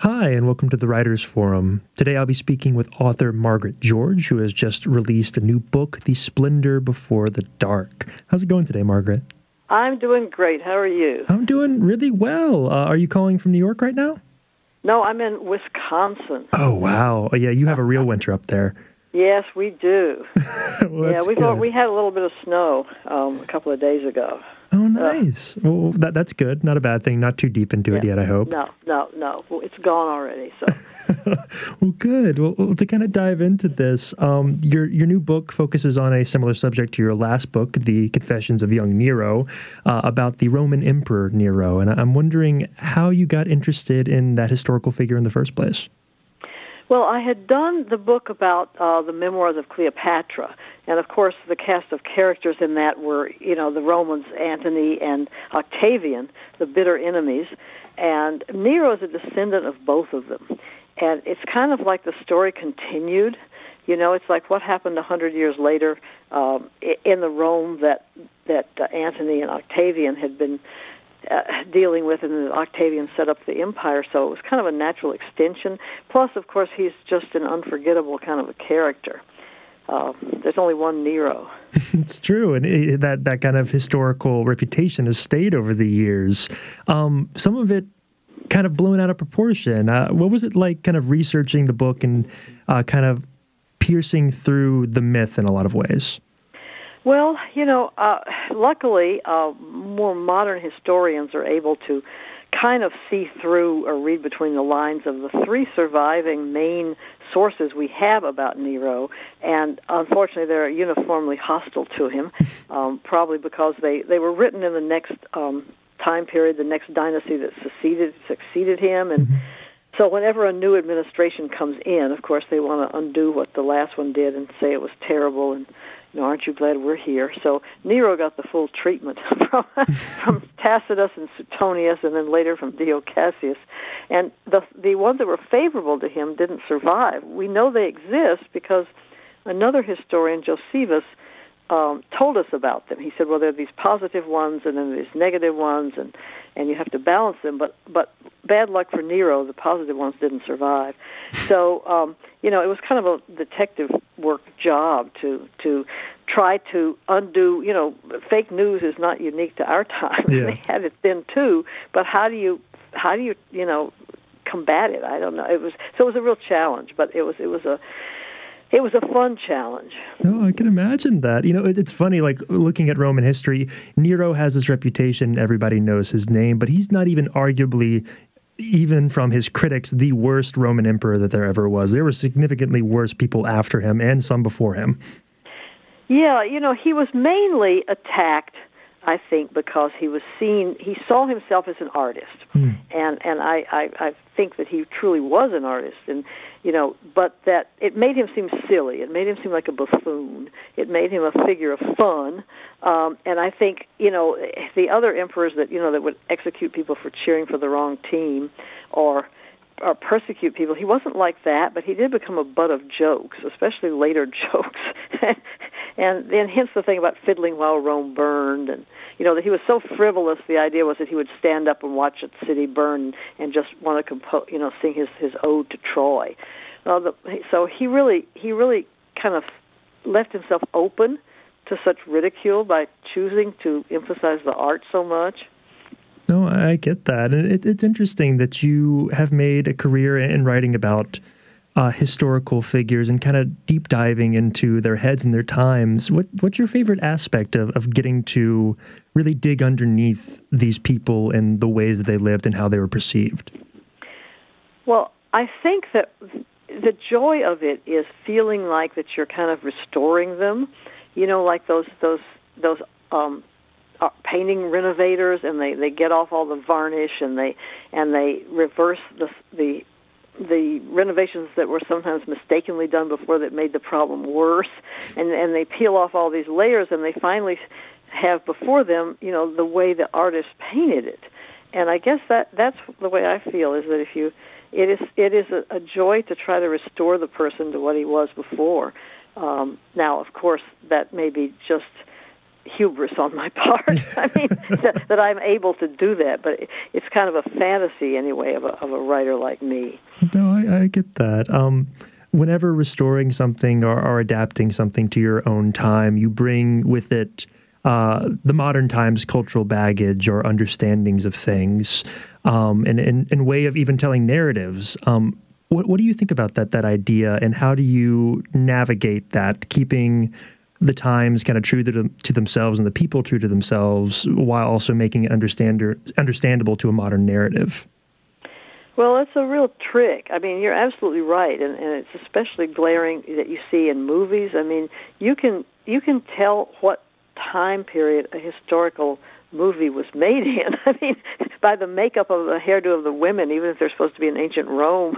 Hi, and welcome to the Writers Forum. Today I'll be speaking with author Margaret George, who has just released a new book, The Splendor Before the Dark. How's it going today, Margaret? I'm doing great. How are you? I'm doing really well. Uh, are you calling from New York right now? No, I'm in Wisconsin. Oh, wow. Oh, yeah, you have a real winter up there. Yes, we do. well, yeah, we we had a little bit of snow um, a couple of days ago. Oh, nice. well, that that's good. Not a bad thing. Not too deep into it yet. I hope. No, no, no. Well, it's gone already. So well, good. Well, well, to kind of dive into this, um, your your new book focuses on a similar subject to your last book, The Confessions of Young Nero, uh, about the Roman Emperor Nero. And I'm wondering how you got interested in that historical figure in the first place. Well, I had done the book about uh, the memoirs of Cleopatra, and of course, the cast of characters in that were, you know, the Romans, Antony and Octavian, the bitter enemies, and Nero is a descendant of both of them, and it's kind of like the story continued. You know, it's like what happened a hundred years later um, in the Rome that that uh, Antony and Octavian had been uh, dealing with, and Octavian set up the empire. So it was kind of a natural extension. Plus, of course, he's just an unforgettable kind of a character. Uh, there's only one Nero. it's true, and it, that that kind of historical reputation has stayed over the years. Um, some of it kind of blown out of proportion. Uh, what was it like, kind of researching the book and uh, kind of piercing through the myth in a lot of ways? Well, you know, uh, luckily, uh, more modern historians are able to kind of see through or read between the lines of the three surviving main sources we have about Nero, and unfortunately, they're uniformly hostile to him, um, probably because they, they were written in the next um, time period, the next dynasty that succeeded succeeded him, and so whenever a new administration comes in, of course, they want to undo what the last one did and say it was terrible and you know, aren't you glad we're here? So Nero got the full treatment from, from Tacitus and Suetonius, and then later from Dio Cassius. And the the ones that were favorable to him didn't survive. We know they exist because another historian, Josephus, um, told us about them. He said, "Well, there are these positive ones, and then there's negative ones, and and you have to balance them." But but bad luck for Nero, the positive ones didn't survive. So um, you know, it was kind of a detective work job to to try to undo. You know, fake news is not unique to our time. Yeah. they had it then too. But how do you how do you you know combat it? I don't know. It was so it was a real challenge, but it was it was a it was a fun challenge. No, I can imagine that. You know, it, it's funny, like looking at Roman history, Nero has this reputation, everybody knows his name, but he's not even arguably, even from his critics, the worst Roman emperor that there ever was. There were significantly worse people after him and some before him. Yeah, you know, he was mainly attacked, I think, because he was seen. He saw himself as an artist, Hmm. and and I, I I think that he truly was an artist, and you know, but that it made him seem silly. It made him seem like a buffoon. It made him a figure of fun, um, and I think you know the other emperors that you know that would execute people for cheering for the wrong team, or or persecute people. He wasn't like that, but he did become a butt of jokes, especially later jokes. and then hence the thing about fiddling while Rome burned and you know that he was so frivolous the idea was that he would stand up and watch a city burn and just want to compose you know sing his his ode to Troy. Well, the, so he really he really kind of left himself open to such ridicule by choosing to emphasize the art so much. I get that. And it, it's interesting that you have made a career in writing about uh, historical figures and kind of deep diving into their heads and their times. What, what's your favorite aspect of, of getting to really dig underneath these people and the ways that they lived and how they were perceived? Well, I think that the joy of it is feeling like that you're kind of restoring them. You know, like those those those um, painting renovators, and they they get off all the varnish and they and they reverse the the the renovations that were sometimes mistakenly done before that made the problem worse, and and they peel off all these layers, and they finally have before them, you know, the way the artist painted it. And I guess that that's the way I feel is that if you it is it is a, a joy to try to restore the person to what he was before. Um, now, of course, that may be just hubris on my part. I mean, that, that, I'm able to do that, but it's kind of a fantasy anyway of a, of a writer like me. No, I, I get that. Um, whenever restoring something or, or, adapting something to your own time, you bring with it uh, the modern times cultural baggage or understandings of things, um, and in way of even telling narratives. Um, what, what do you think about that that idea, and how do you navigate that, keeping the times kind of true to, to themselves and the people true to themselves, while also making it understand understandable to a modern narrative? Well, it's a real trick. I mean, you're absolutely right, and, and it's especially glaring that you see in movies. I mean, you can you can tell what time period a historical movie was made in. I mean, by the makeup of the hairdo of the women, even if they're supposed to be in ancient Rome,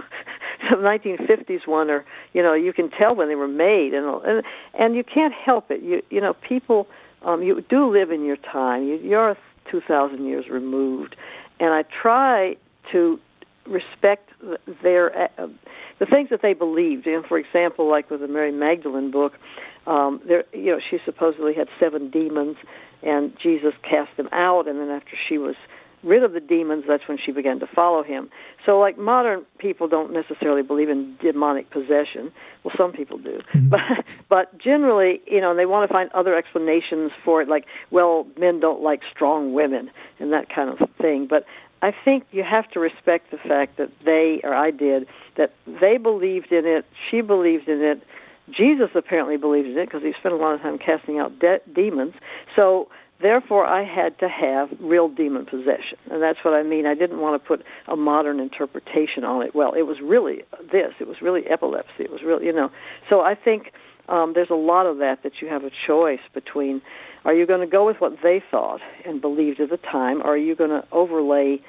some 1950s one, or you know, you can tell when they were made, and and and you can't help it. You you know, people, um, you do live in your time. You, you're 2,000 years removed, and I try to respect their uh, the things that they believed. And for example, like with the Mary Magdalene book, um, there you know she supposedly had seven demons, and Jesus cast them out, and then after she was rid of the demons, that's when she began to follow him. So, like modern people don't necessarily believe in demonic possession. Well, some people do, mm-hmm. but but generally, you know, they want to find other explanations for it, like, well, men don't like strong women and that kind of thing. But I think you have to respect the fact that they, or I did, that they believed in it, she believed in it. Jesus apparently believed in it because he spent a lot of time casting out de- demons. So therefore, I had to have real demon possession, and that's what I mean. I didn't want to put a modern interpretation on it. Well, it was really this. It was really epilepsy. It was really, you know. So I think um, there's a lot of that that you have a choice between are you going to go with what they thought and believed at the time, or are you going to overlay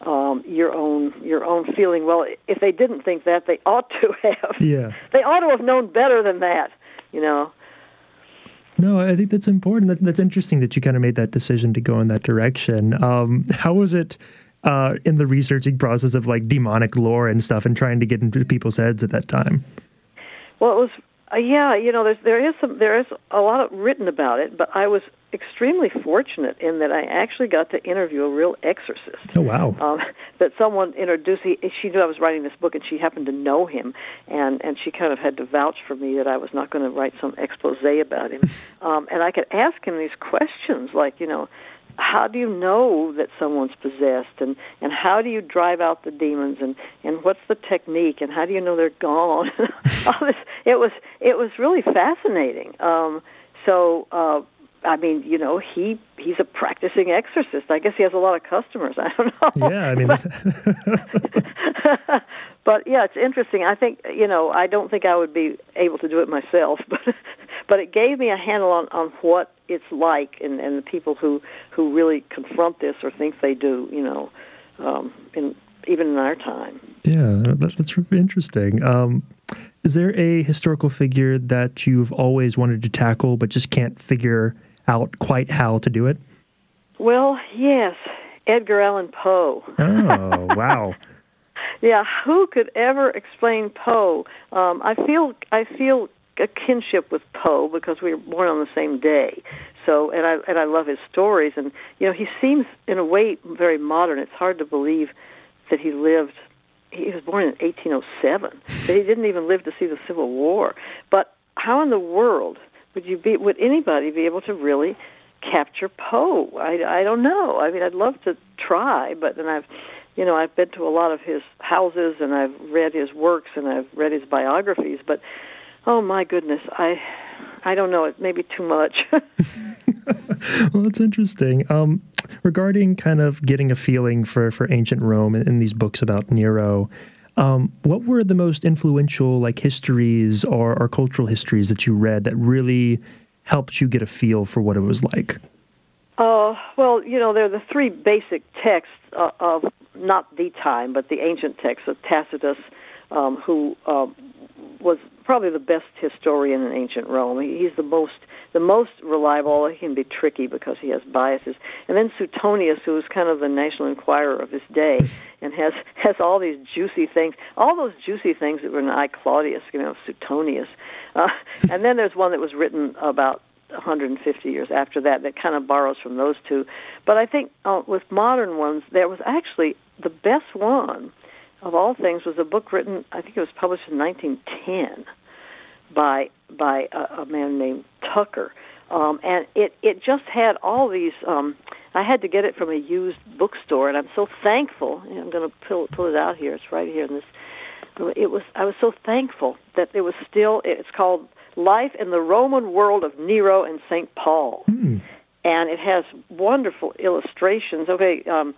um, your own your own feeling? Well, if they didn't think that, they ought to have. Yeah. They ought to have known better than that. You know. No, I think that's important. That, that's interesting that you kind of made that decision to go in that direction. Um, how was it uh, in the researching process of like demonic lore and stuff, and trying to get into people's heads at that time? Well, it was uh, yeah, you know, there's there is some there is a lot of written about it, but I was extremely fortunate in that I actually got to interview a real exorcist. Oh wow! Um, that someone introduced. He, she knew I was writing this book, and she happened to know him, and and she kind of had to vouch for me that I was not going to write some expose about him. um, and I could ask him these questions, like you know, how do you know that someone's possessed? And and how do you drive out the demons? And and what's the technique? And how do you know they're gone? All this, it was it was really fascinating. Um so uh I mean, you know, he he's a practicing exorcist. I guess he has a lot of customers. I don't know. Yeah, I mean, but, but yeah, it's interesting. I think you know, I don't think I would be able to do it myself, but but it gave me a handle on on what it's like and and the people who who really confront this or think they do. You know, um, in even in our time. Yeah, that's, that's really interesting. Um, is there a historical figure that you've always wanted to tackle but just can't figure out quite how to do it? Well, yes, Edgar Allan Poe. Oh, wow. yeah, who could ever explain Poe? Um, I feel I feel a kinship with Poe because we were born on the same day. So, and I and I love his stories, and you know, he seems in a way very modern. It's hard to believe that he lived. He was born in 1807. That he didn't even live to see the Civil War. But how in the world would you be? Would anybody be able to really capture Poe? I, I don't know. I mean, I'd love to try, but then I've, you know, I've been to a lot of his houses and I've read his works and I've read his biographies, but oh my goodness, I, I don't know. It may be too much. well, that's interesting. Um, regarding kind of getting a feeling for for ancient Rome in, in these books about Nero. Um, what were the most influential like histories or, or cultural histories that you read that really helped you get a feel for what it was like? Uh, well, you know, there are the three basic texts uh, of not the time, but the ancient texts of Tacitus, um, who uh, was probably the best historian in ancient Rome. He's the most the most reliable. He can be tricky because he has biases. And then Suetonius, who is kind of the National Enquirer of his day, and has has all these juicy things, all those juicy things that were in I Claudius, you know, Suetonius. Uh, and then there's one that was written about 150 years after that that kind of borrows from those two. But I think uh, with modern ones, there was actually the best one of all things was a book written. I think it was published in 1910 by by a, a man named Tucker, um, and it it just had all these. Um, I had to get it from a used bookstore, and I'm so thankful. I'm going to pull pull it out here. It's right here in this. It was. I was so thankful that it was still. It's called Life in the Roman World of Nero and St. Paul. Mm. And it has wonderful illustrations. Okay, um,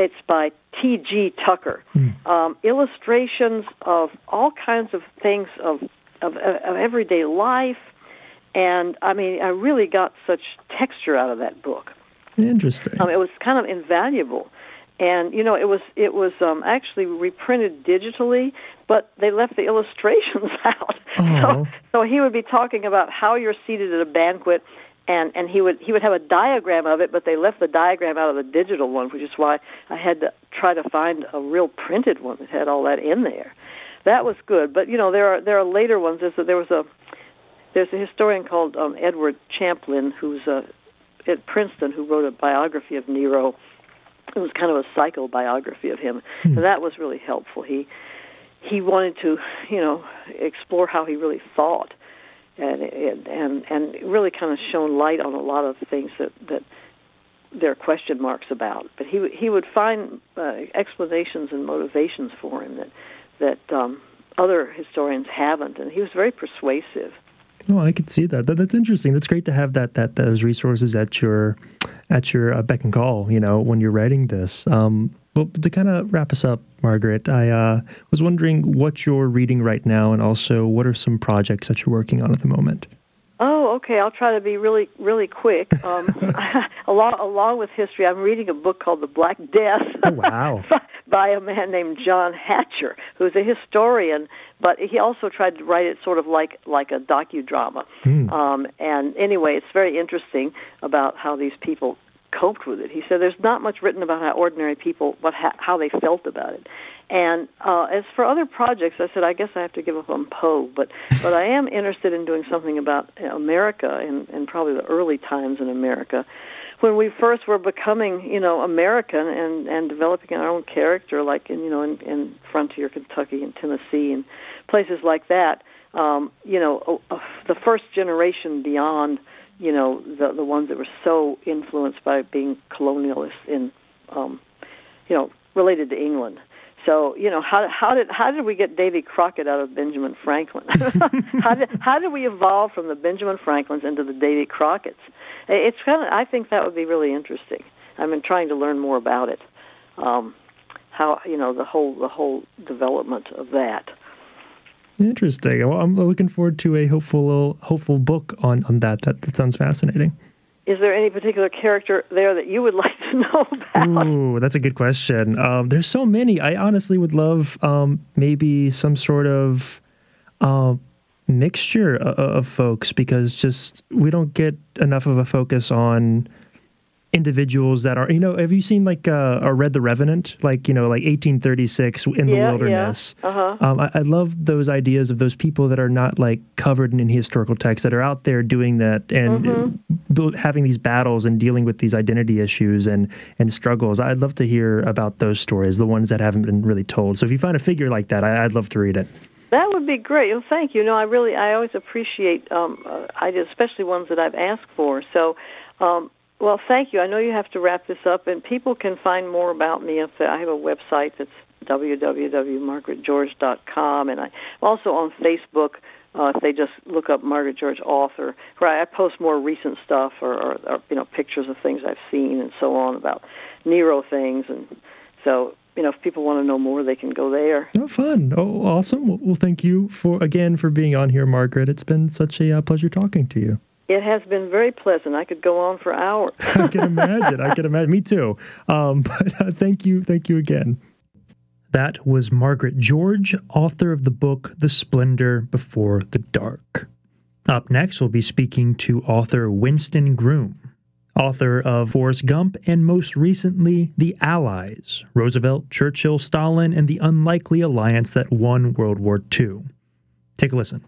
it's by T.G. Tucker. Mm. Um, illustrations of all kinds of things of, of, of everyday life. And I mean, I really got such texture out of that book. Interesting. Um, it was kind of invaluable and you know it was it was um, actually reprinted digitally, but they left the illustrations out. Oh. So so he would be talking about how you're seated at a banquet, and and he would he would have a diagram of it, but they left the diagram out of the digital one, which is why I had to try to find a real printed one that had all that in there. That was good, but you know there are there are later ones. There's a, there was a there's a historian called um, Edward Champlin who's uh, at Princeton who wrote a biography of Nero it was kind of a psychobiography of him, Hmm. and that was really helpful. He he wanted to, you know, explore how he really thought, and and and, really kind of shone light on a lot of things that that there are question marks about. But he he would find uh, explanations and motivations for him that that um, other historians haven't, and he was very persuasive. Oh, I could see that. that. That's interesting. That's great to have that that those resources at your at your uh, beck and call. You know, when you're writing this. Um, but to kind of wrap us up, Margaret, I uh, was wondering what you're reading right now, and also what are some projects that you're working on at the moment. Oh, okay. I'll try to be really, really quick. Um, along, along with history, I'm reading a book called The Black Death. Oh, wow. by a man named John Hatcher, who's a historian, but he also tried to write it sort of like like a docudrama. Hmm. Um, and anyway, it's very interesting about how these people coped with it. He said there's not much written about how ordinary people what ha- how they felt about it. And uh, as for other projects, I said I guess I have to give up on Poe, but but I am interested in doing something about America and and probably the early times in America when we first were becoming, you know, American and and developing our own character, like in you know in, in frontier Kentucky and Tennessee and places like that. Um, you know, uh, the first generation beyond, you know, the the ones that were so influenced by being colonialists in, um, you know, related to England. So you know how how did how did we get Davy Crockett out of Benjamin Franklin? how did how did we evolve from the Benjamin Franklins into the Davy Crockett's? It's kind of I think that would be really interesting. I've been trying to learn more about it. Um, how you know the whole the whole development of that. Interesting. Well, I'm looking forward to a hopeful hopeful book on on that. That, that sounds fascinating. Is there any particular character there that you would like to know about? Ooh, that's a good question. Um, there's so many. I honestly would love um, maybe some sort of uh, mixture of, of folks because just we don't get enough of a focus on individuals that are you know have you seen like uh or read the revenant like you know like 1836 in the Yeah, wilderness yeah. Uh-huh. um, I, I love those ideas of those people that are not like covered in any historical texts that are out there doing that and Mhm. build, having these battles and dealing with these identity issues and and struggles i'd love to hear about those stories the ones that haven't been really told so if you find a figure like that I, i'd love to read it That would be great. Well, thank you. No, I really, I always appreciate um, uh, ideas, especially ones that I've asked for. So, um, well, thank you. I know you have to wrap this up, and people can find more about me if I have a website that's www.margaretgeorge.com, and I'm also on Facebook. Uh, if they just look up Margaret George author, where I post more recent stuff or, or, or you know pictures of things I've seen and so on about Nero things, and so you know if people want to know more, they can go there. oh fun oh awesome well, well thank you for again for being on here margaret it's been such a uh, pleasure talking to you It has been very pleasant. I could go on for hours. I can imagine. I can imagine. Me too. Um, but uh, thank you. Thank you again. That was Margaret George, author of the book The Splendor Before the Dark. Up next, we'll be speaking to author Winston Groom, author of Forrest Gump and most recently, The Allies Roosevelt, Churchill, Stalin, and the Unlikely Alliance That Won World War II. Take a listen.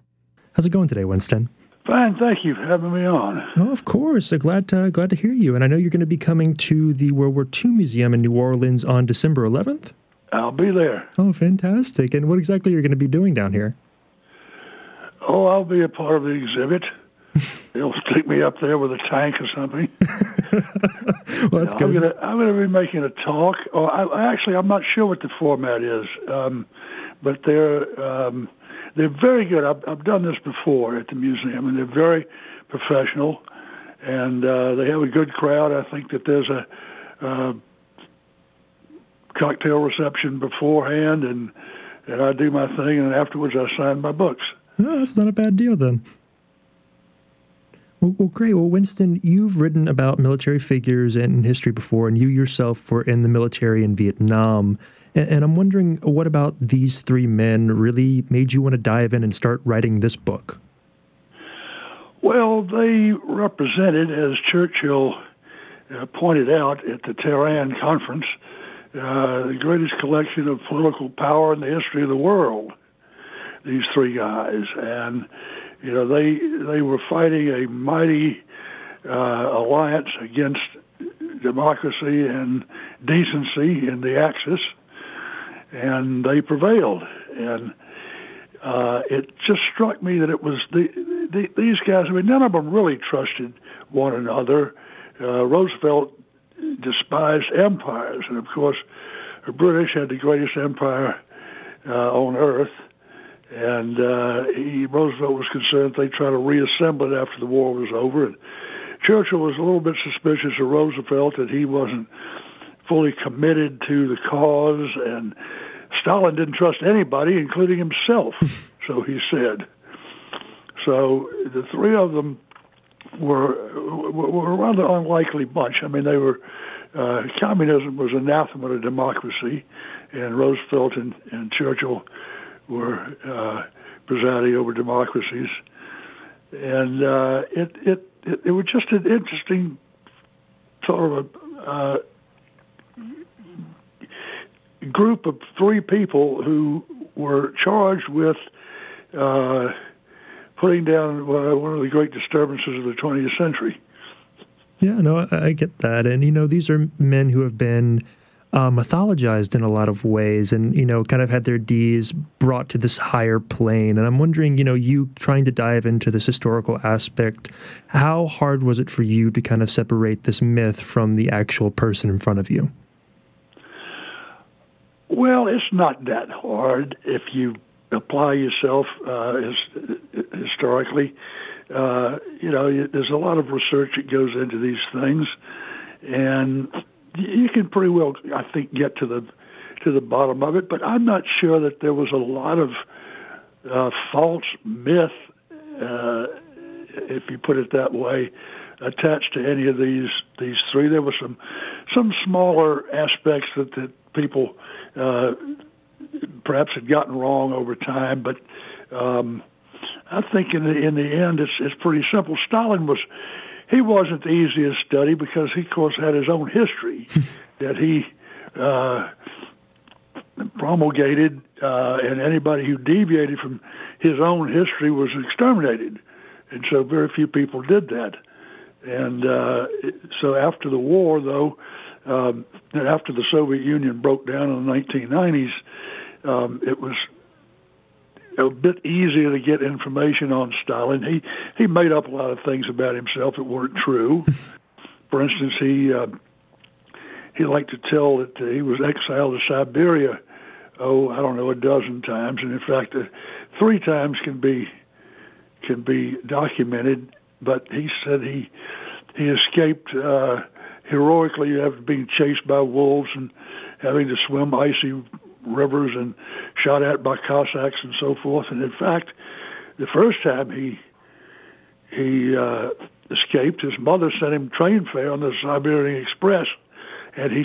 How's it going today, Winston? Fine, thank you for having me on. Oh, of course. Uh, glad to glad to hear you. And I know you're going to be coming to the World War II Museum in New Orleans on December 11th. I'll be there. Oh, fantastic! And what exactly are you going to be doing down here? Oh, I'll be a part of the exhibit. They'll stick me up there with a tank or something. well, that's I'm good. Gonna, I'm going to be making a talk. Or I, actually, I'm not sure what the format is, um, but they're um, they're very good. I've, I've done this before at the museum, and they're very professional, and uh, they have a good crowd. I think that there's a uh, cocktail reception beforehand, and and I do my thing, and afterwards I sign my books. Oh, that's not a bad deal then. Well, well, great. Well, Winston, you've written about military figures and history before, and you yourself were in the military in Vietnam. And, and I'm wondering, what about these three men really made you want to dive in and start writing this book? Well, they represented, as Churchill uh, pointed out at the Tehran conference, uh, the greatest collection of political power in the history of the world. These three guys, and you know they they were fighting a mighty uh, alliance against democracy and decency in the Axis, and they prevailed. And uh, it just struck me that it was the, the, these guys. I mean, none of them really trusted one another. Uh, Roosevelt despised empires, and of course, the British had the greatest empire uh, on earth. And uh, he, Roosevelt was concerned they'd try to reassemble it after the war was over. And Churchill was a little bit suspicious of Roosevelt that he wasn't fully committed to the cause, and Stalin didn't trust anybody, including himself. so he said. So the three of them were were a rather unlikely bunch. I mean, they were uh, communism was anathema to democracy, and Roosevelt and, and Churchill were uh, presiding over democracies, and uh, it, it it it was just an interesting sort of a uh, group of three people who were charged with uh, putting down uh, one of the great disturbances of the 20th century. Yeah, no, I, get that, and you know, these are men who have been uh, mythologized in a lot of ways and, you know, kind of had their Ds brought to this higher plane. And I'm wondering, you know, you trying to dive into this historical aspect, how hard was it for you to kind of separate this myth from the actual person in front of you? Well, it's not that hard if you apply yourself uh, historically. Uh, you know, there's a lot of research that goes into these things, and you can pretty well, I think, get to the to the bottom of it. But I'm not sure that there was a lot of uh, false myth, uh, if you put it that way, attached to any of these these three. There were some some smaller aspects that that people uh, perhaps had gotten wrong over time, but. Um, I think in the in the end, it's it's pretty simple. Stalin was he wasn't the easiest study because he, of course, had his own history that he uh, promulgated, uh, and anybody who deviated from his own history was exterminated. And so very few people did that. And uh, so after the war, though, um, after the Soviet Union broke down in the 1990s, um, it was a bit easier to get information on Stalin. He he made up a lot of things about himself that weren't true. For instance, he uh, he liked to tell that he was exiled to Siberia. Oh, I don't know, a dozen times, and in fact, uh, three times can be can be documented. But he said he he escaped uh, heroically after being chased by wolves and having to swim icy rivers and shot at by Cossacks and so forth. And in fact, the first time he he uh, escaped, his mother sent him train fare on the Siberian Express, and he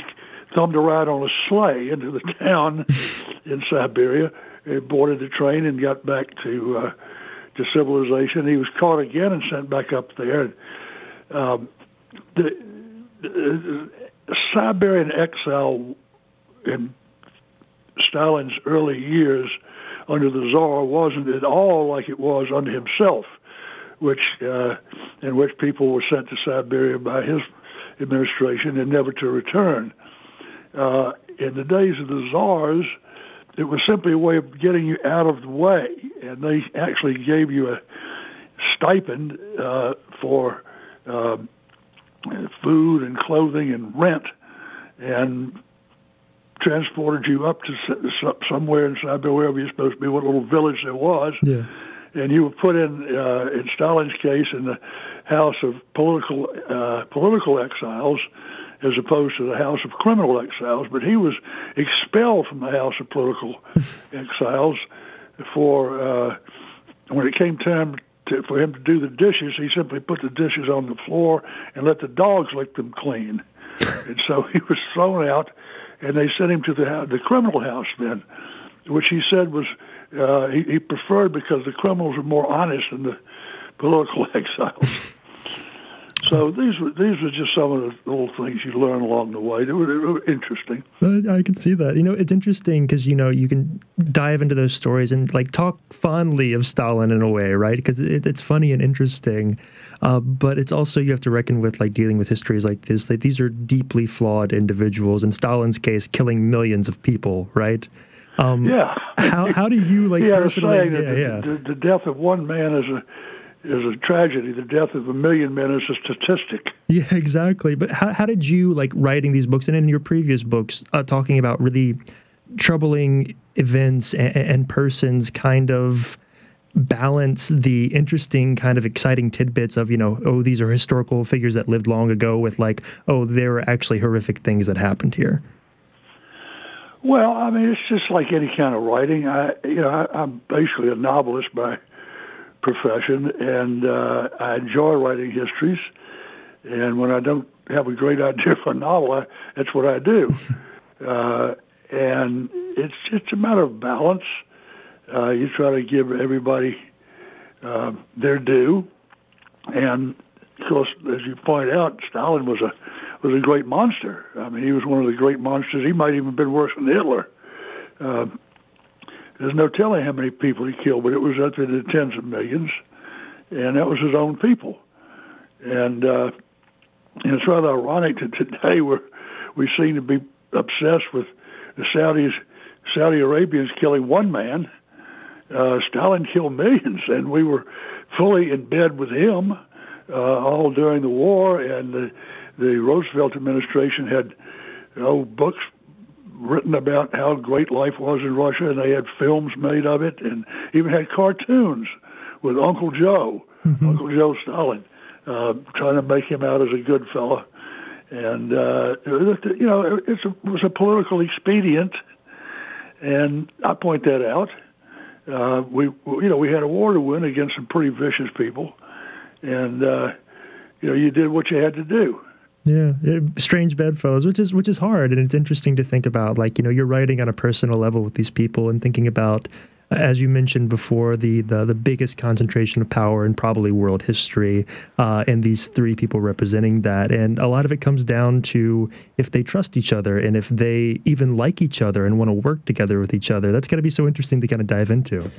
thumbed a ride on a sleigh into the town in Siberia. He boarded the train and got back to uh, to civilization. He was caught again and sent back up there. And, um, the Siberian exile in Stalin's early years under the Tsar wasn't at all like it was under himself. which uh, in which people were sent to Siberia by his administration and never to return. Uh, in the days of the czars, it was simply a way of getting you out of the way, and they actually gave you a stipend uh, for uh, food and clothing and rent, and transported you up to somewhere in Siberia, wherever you're supposed to be, what little village there was. Yeah. And you were put in, uh, in Stalin's case, in the house of political uh, political exiles, as opposed to the house of criminal exiles. But he was expelled from the house of political exiles for uh, when it came time to, for him to do the dishes. He simply put the dishes on the floor and let the dogs lick them clean. and so he was thrown out and they sent him to the the criminal house then, which he said was uh, he, he preferred because the criminals were more honest than the political exiles. So these were these were just some of the little things you learn along the way. They were, they were interesting. I can see that. You know, it's interesting because you know you can dive into those stories and like talk fondly of Stalin in a way, right? Because it, it's funny and interesting. Uh, but it's also you have to reckon with like dealing with histories like this. Like these are deeply flawed individuals. In Stalin's case, killing millions of people, right? Um, yeah. how how do you like yeah, personally? Yeah, the, yeah. The, the death of one man is a is a tragedy. The death of a million men is a statistic. Yeah, exactly. But how how did you like writing these books and in your previous books uh, talking about really troubling events and, and persons kind of balance the interesting kind of exciting tidbits of you know oh these are historical figures that lived long ago with like oh there are actually horrific things that happened here well i mean it's just like any kind of writing i you know I, i'm basically a novelist by profession and uh i enjoy writing histories and when i don't have a great idea for a novel I, that's what i do uh and it's just a matter of balance uh, you try to give everybody uh, their due, and of course, as you point out, Stalin was a was a great monster. I mean, he was one of the great monsters. He might even have been worse than Hitler. Uh, there's no telling how many people he killed, but it was up in the tens of millions, and that was his own people. And, uh, and it's rather ironic that today we're we seem to be obsessed with the Saudis, Saudi Arabians killing one man, uh, Stalin killed millions, and we were fully in bed with him uh, all during the war. And the, the Roosevelt administration had oh, books written about how great life was in Russia, and they had films made of it, and even had cartoons with Uncle Joe, mm-hmm. Uncle Joe Stalin, uh, trying to make him out as a good fellow. And uh, you know, it was a political expedient, and I point that out uh, we you know we had a war to win against some pretty vicious people, and uh, you know you did what you had to do. Yeah, strange bedfellows, which is which is hard, and it's interesting to think about. Like you know, you're writing on a personal level with these people and thinking about as you mentioned before, the, the, the biggest concentration of power in probably world history, uh, and these three people representing that. And a lot of it comes down to if they trust each other and if they even like each other and want to work together with each other. That's going to be so interesting to kind of dive into.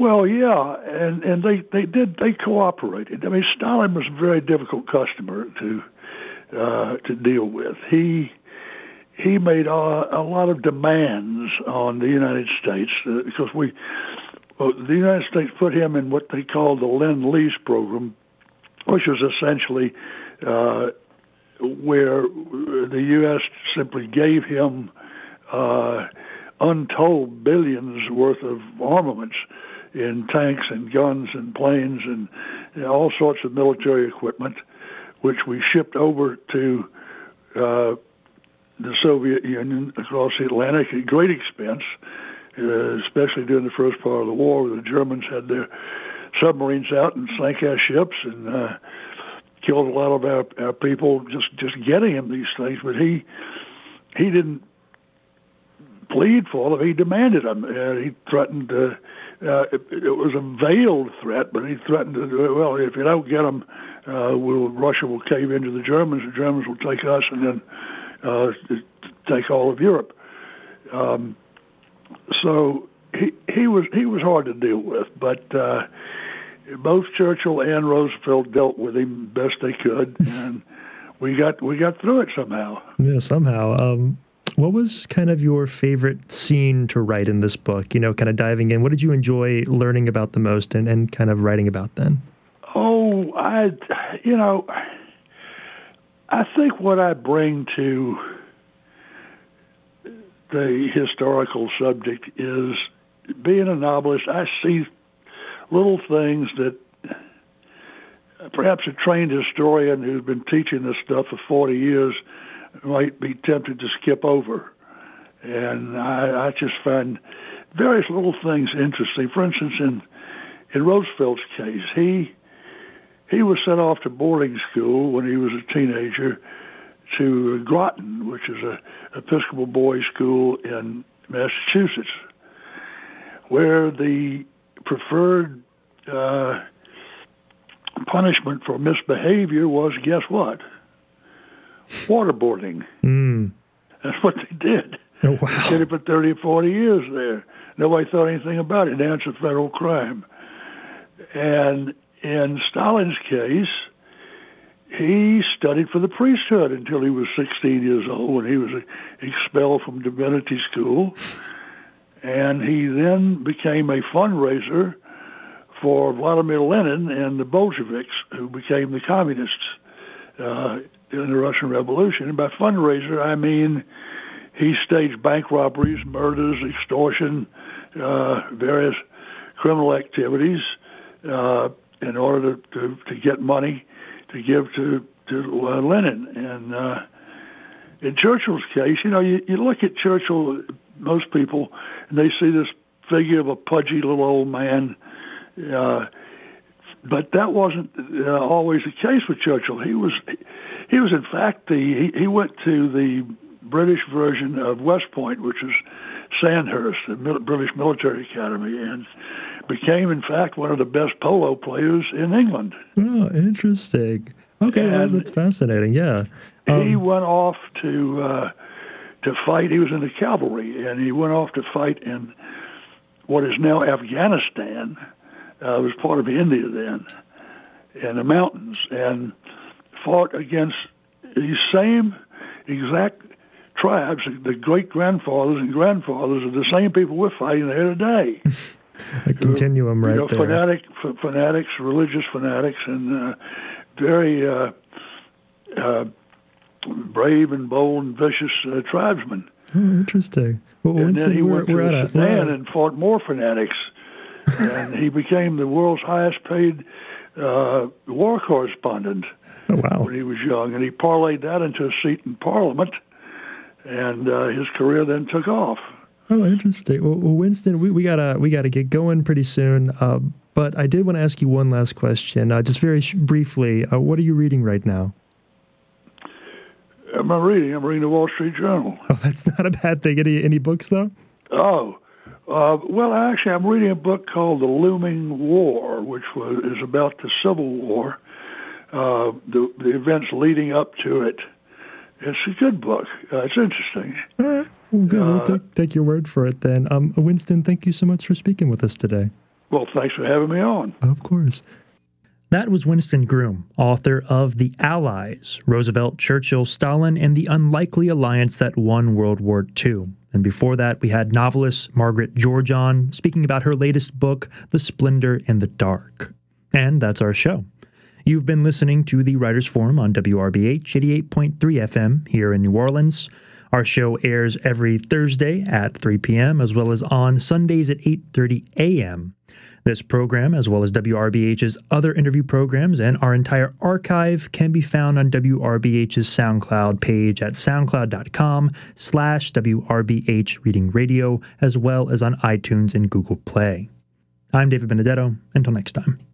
Well, yeah, and and they they did they cooperated. I mean, Stalin was a very difficult customer to uh, to deal with. He he made a, a lot of demands on the United States uh, because we, well, the United States put him in what they called the Lend Lease program, which was essentially uh, where the U.S. simply gave him uh, untold billions worth of armaments in tanks and guns and planes and all sorts of military equipment, which we shipped over to uh, the Soviet Union across the Atlantic at great expense, uh, especially during the first part of the war, where the Germans had their submarines out and sank our ships and uh, killed a lot of our, our people just just getting him these things. But he he didn't plead for them; he demanded them. Uh, he threatened. Uh, uh, it, it was a veiled threat, but he threatened to, well, if you don't get them, uh, will Russia will cave into the Germans. The Germans will take us, and then uh, take all of Europe. Um, so he he was he was hard to deal with, but uh, both Churchill and Roosevelt dealt with him best they could, and we got we got through it somehow. Yeah, somehow. Um, what was kind of your favorite scene to write in this book? You know, kind of diving in. What did you enjoy learning about the most and, and kind of writing about then? Oh, I, you know, I think what I bring to the historical subject is being a novelist. I see little things that perhaps a trained historian who's been teaching this stuff for 40 years might be tempted to skip over. And I, I just find various little things interesting. For instance, in in Roosevelt's case, he he was sent off to boarding school when he was a teenager to Groton, which is a Episcopal boys' school in Massachusetts, where the preferred uh, punishment for misbehavior was guess what? Waterboarding. Mm. That's what they did. Oh, wow. They did it for 30 or 40 years there. Nobody thought anything about it. Now it's a federal crime. And in Stalin's case, he studied for the priesthood until he was 16 years old when he was expelled from divinity school. And he then became a fundraiser for Vladimir Lenin and the Bolsheviks, who became the communists uh, in the Russian Revolution. And by fundraiser, I mean he staged bank robberies, murders, extortion, uh, various criminal activities uh, in order to, to, to get money to give to to uh, Lenin. And uh, in Churchill's case, you know, you, you look at Churchill, most people, and they see this figure of a pudgy little old man. Uh, but that wasn't uh, always the case with Churchill. He was, he was in fact the he, he went to the British version of West Point, which is Sandhurst, the British Military Academy, and became, in fact, one of the best polo players in England. Oh, interesting. Okay, well, that's fascinating. Yeah, um, he went off to uh, to fight. He was in the cavalry, and he went off to fight in what is now Afghanistan. Uh, it was part of India then, in the mountains, and fought against these same exact tribes. The great grandfathers and grandfathers of the same people we're fighting there today. a continuum right you know, there. Fanatic, f- fanatics, religious fanatics, and uh, very uh, uh, brave and bold and vicious uh, tribesmen. Oh, interesting. Well, and then he went to Sudan and fought more fanatics, and he became the world's highest paid uh, war correspondent. Oh, wow. When he was young, and he parlayed that into a seat in Parliament, and uh, his career then took off. Oh, interesting. Well, well Winston, we, we gotta we gotta get going pretty soon. Uh, but I did want to ask you one last question, uh, just very sh- briefly. Uh, what are you reading right now? Am I reading? I'm reading the Wall Street Journal. Oh, that's not a bad thing. Any any books though? Oh, uh, well, actually, I'm reading a book called The Looming War, which was, is about the Civil War, uh, the the events leading up to it. It's a good book. Uh, it's interesting. All right. Well, good. we'll uh, take, take your word for it then. Um, Winston, thank you so much for speaking with us today. Well, thanks for having me on. Of course. That was Winston Groom, author of The Allies Roosevelt, Churchill, Stalin, and the Unlikely Alliance That Won World War II. And before that, we had novelist Margaret George speaking about her latest book, The Splendor in the Dark. And that's our show. You've been listening to the Writers Forum on WRBH 88.3 FM here in New Orleans. Our show airs every Thursday at 3 p.m. as well as on Sundays at 8:30 a.m. This program, as well as WRBH's other interview programs and our entire archive, can be found on WRBH's SoundCloud page at soundcloud.com slash WRBH Reading Radio, as well as on iTunes and Google Play. I'm David Benedetto. Until next time.